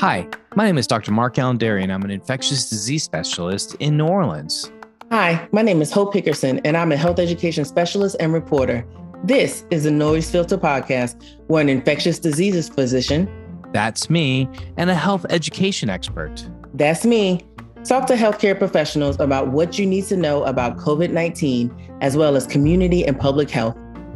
Hi, my name is Dr. Mark and I'm an infectious disease specialist in New Orleans. Hi, my name is Hope Hickerson, and I'm a health education specialist and reporter. This is the Noise Filter Podcast, where an infectious diseases physician, that's me, and a health education expert, that's me, talk to healthcare professionals about what you need to know about COVID 19, as well as community and public health.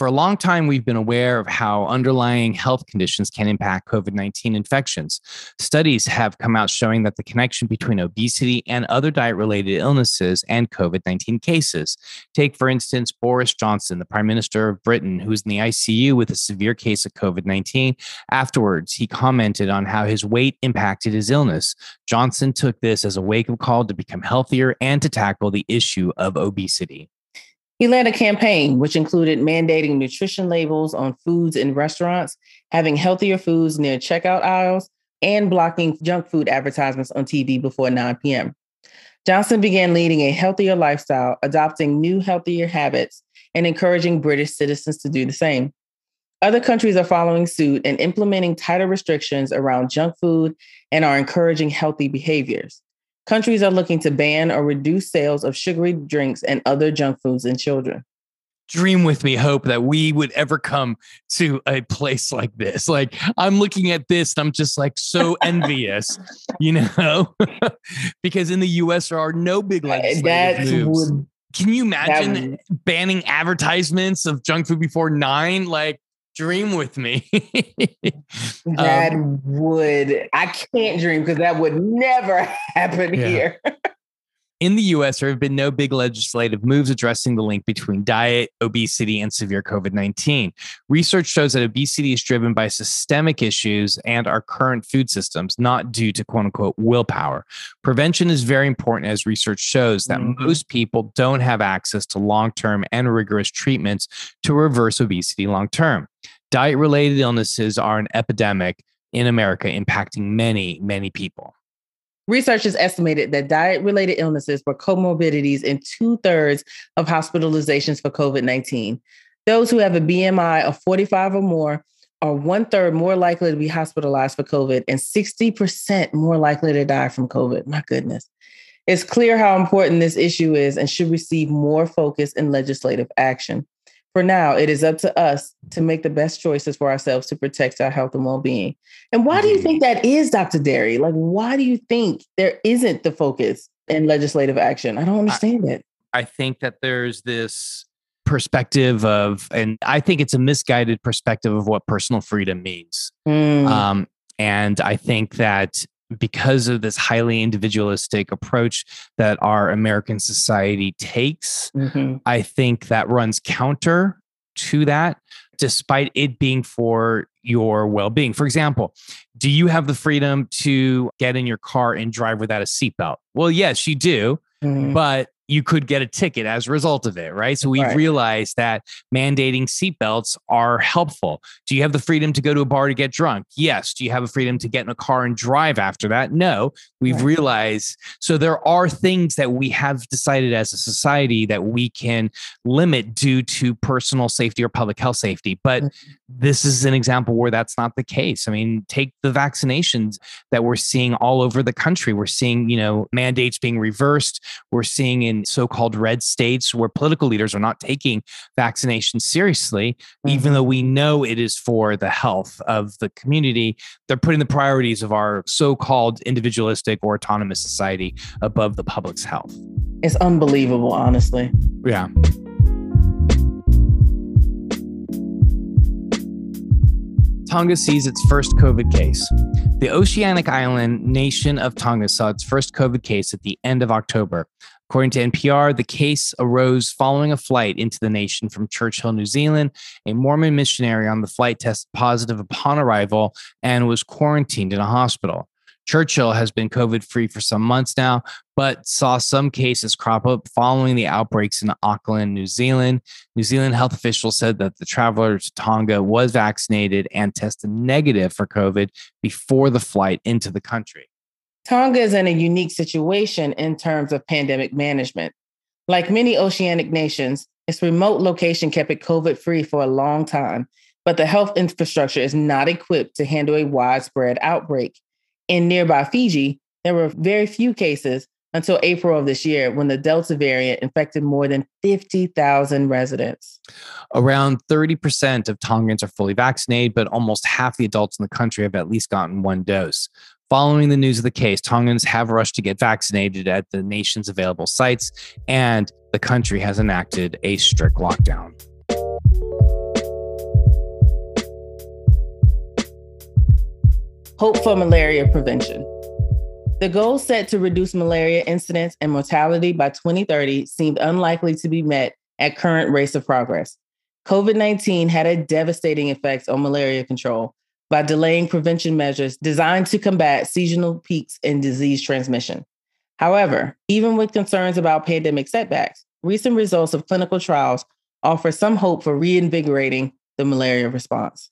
For a long time, we've been aware of how underlying health conditions can impact COVID 19 infections. Studies have come out showing that the connection between obesity and other diet related illnesses and COVID 19 cases. Take, for instance, Boris Johnson, the Prime Minister of Britain, who was in the ICU with a severe case of COVID 19. Afterwards, he commented on how his weight impacted his illness. Johnson took this as a wake up call to become healthier and to tackle the issue of obesity. He led a campaign which included mandating nutrition labels on foods in restaurants, having healthier foods near checkout aisles, and blocking junk food advertisements on TV before 9 p.m. Johnson began leading a healthier lifestyle, adopting new, healthier habits, and encouraging British citizens to do the same. Other countries are following suit and implementing tighter restrictions around junk food and are encouraging healthy behaviors. Countries are looking to ban or reduce sales of sugary drinks and other junk foods in children. Dream with me, hope that we would ever come to a place like this. Like, I'm looking at this and I'm just like so envious, you know, because in the US, there are no big uh, legislative that moves. Would, Can you imagine would, banning advertisements of junk food before nine? Like, dream with me. that um, would I can't dream because that would never happen yeah. here. In the US, there have been no big legislative moves addressing the link between diet, obesity, and severe COVID 19. Research shows that obesity is driven by systemic issues and our current food systems, not due to quote unquote willpower. Prevention is very important, as research shows that mm-hmm. most people don't have access to long term and rigorous treatments to reverse obesity long term. Diet related illnesses are an epidemic in America, impacting many, many people. Researchers estimated that diet related illnesses were comorbidities in two thirds of hospitalizations for COVID 19. Those who have a BMI of 45 or more are one third more likely to be hospitalized for COVID and 60% more likely to die from COVID. My goodness. It's clear how important this issue is and should receive more focus in legislative action. For now, it is up to us to make the best choices for ourselves to protect our health and well being. And why do you think that is, Dr. Dery? Like, why do you think there isn't the focus in legislative action? I don't understand I, it. I think that there's this perspective of, and I think it's a misguided perspective of what personal freedom means. Mm. Um, and I think that because of this highly individualistic approach that our American society takes, mm-hmm. I think that runs counter to that, despite it being for your well being. For example, do you have the freedom to get in your car and drive without a seatbelt? Well, yes, you do. Mm-hmm. But you could get a ticket as a result of it, right? So we've right. realized that mandating seatbelts are helpful. Do you have the freedom to go to a bar to get drunk? Yes. Do you have a freedom to get in a car and drive after that? No. We've right. realized so there are things that we have decided as a society that we can limit due to personal safety or public health safety. But mm-hmm. this is an example where that's not the case. I mean, take the vaccinations that we're seeing all over the country. We're seeing, you know, mandates being reversed. We're seeing in so called red states where political leaders are not taking vaccination seriously, mm-hmm. even though we know it is for the health of the community. They're putting the priorities of our so called individualistic or autonomous society above the public's health. It's unbelievable, honestly. Yeah. Tonga sees its first COVID case. The oceanic island nation of Tonga saw its first COVID case at the end of October. According to NPR, the case arose following a flight into the nation from Christchurch, New Zealand. A Mormon missionary on the flight tested positive upon arrival and was quarantined in a hospital. Christchurch has been COVID free for some months now, but saw some cases crop up following the outbreaks in Auckland, New Zealand. New Zealand health officials said that the traveler to Tonga was vaccinated and tested negative for COVID before the flight into the country. Tonga is in a unique situation in terms of pandemic management. Like many oceanic nations, its remote location kept it COVID free for a long time, but the health infrastructure is not equipped to handle a widespread outbreak in nearby Fiji, there were very few cases until April of this year when the Delta variant infected more than 50,000 residents. Around 30% of Tongans are fully vaccinated, but almost half the adults in the country have at least gotten one dose. Following the news of the case, Tongans have rushed to get vaccinated at the nation's available sites, and the country has enacted a strict lockdown. Hope for malaria prevention. The goal set to reduce malaria incidence and mortality by 2030 seemed unlikely to be met at current rates of progress. COVID 19 had a devastating effect on malaria control by delaying prevention measures designed to combat seasonal peaks in disease transmission. However, even with concerns about pandemic setbacks, recent results of clinical trials offer some hope for reinvigorating the malaria response.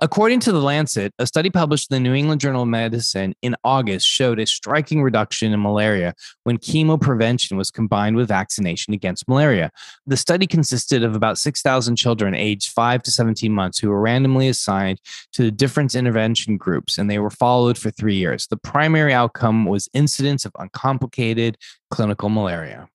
According to The Lancet, a study published in the New England Journal of Medicine in August showed a striking reduction in malaria when chemo prevention was combined with vaccination against malaria. The study consisted of about 6,000 children aged 5 to 17 months who were randomly assigned to the different intervention groups, and they were followed for three years. The primary outcome was incidence of uncomplicated clinical malaria.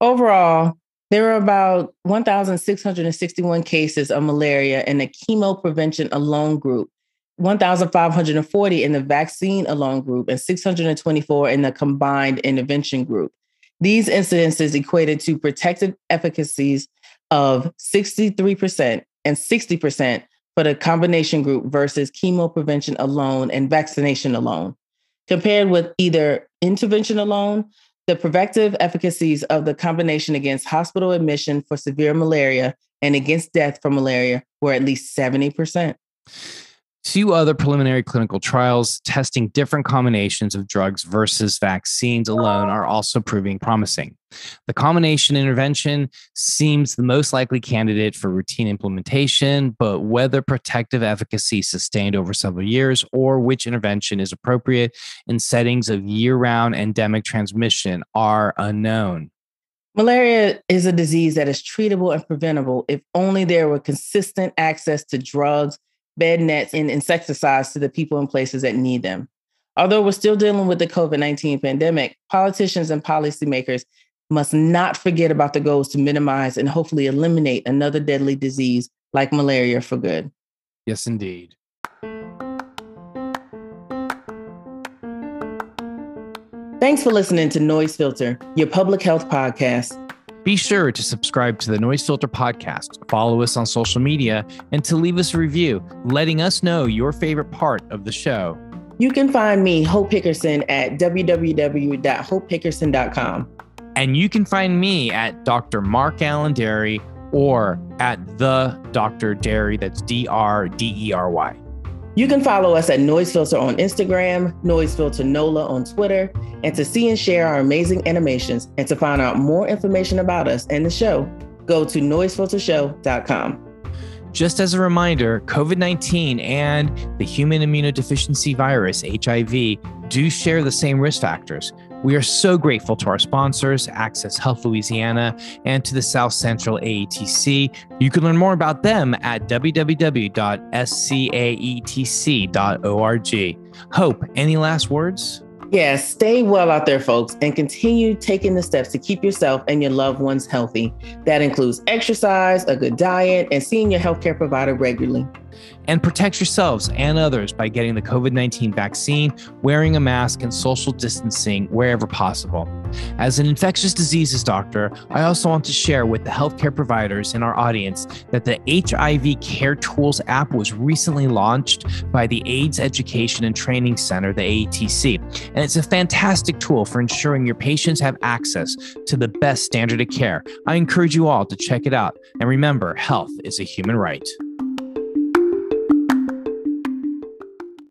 Overall, there were about 1,661 cases of malaria in the chemo prevention alone group, 1,540 in the vaccine alone group, and 624 in the combined intervention group. These incidences equated to protective efficacies of 63% and 60% for the combination group versus chemo prevention alone and vaccination alone. Compared with either intervention alone, the protective efficacies of the combination against hospital admission for severe malaria and against death from malaria were at least 70%. Two other preliminary clinical trials testing different combinations of drugs versus vaccines alone are also proving promising. The combination intervention seems the most likely candidate for routine implementation, but whether protective efficacy sustained over several years or which intervention is appropriate in settings of year round endemic transmission are unknown. Malaria is a disease that is treatable and preventable if only there were consistent access to drugs bed nets, and insecticides to the people and places that need them. Although we're still dealing with the COVID 19 pandemic, politicians and policymakers must not forget about the goals to minimize and hopefully eliminate another deadly disease like malaria for good. Yes, indeed. Thanks for listening to Noise Filter, your public health podcast. Be sure to subscribe to the Noise Filter podcast, follow us on social media, and to leave us a review, letting us know your favorite part of the show. You can find me, Hope Hickerson, at www.hopehickerson.com. And you can find me at Dr. Mark Allen Dery or at the Dr. Dery. That's D R D E R Y. You can follow us at Noise Filter on Instagram, Noise Filter NOLA on Twitter, and to see and share our amazing animations and to find out more information about us and the show, go to noisefiltershow.com. Just as a reminder, COVID 19 and the human immunodeficiency virus, HIV, do share the same risk factors. We are so grateful to our sponsors, Access Health Louisiana, and to the South Central AETC. You can learn more about them at www.scaetc.org. Hope, any last words? Yes, stay well out there, folks, and continue taking the steps to keep yourself and your loved ones healthy. That includes exercise, a good diet, and seeing your healthcare provider regularly. And protect yourselves and others by getting the COVID 19 vaccine, wearing a mask, and social distancing wherever possible. As an infectious diseases doctor, I also want to share with the healthcare providers in our audience that the HIV Care Tools app was recently launched by the AIDS Education and Training Center, the AETC. And it's a fantastic tool for ensuring your patients have access to the best standard of care. I encourage you all to check it out. And remember, health is a human right.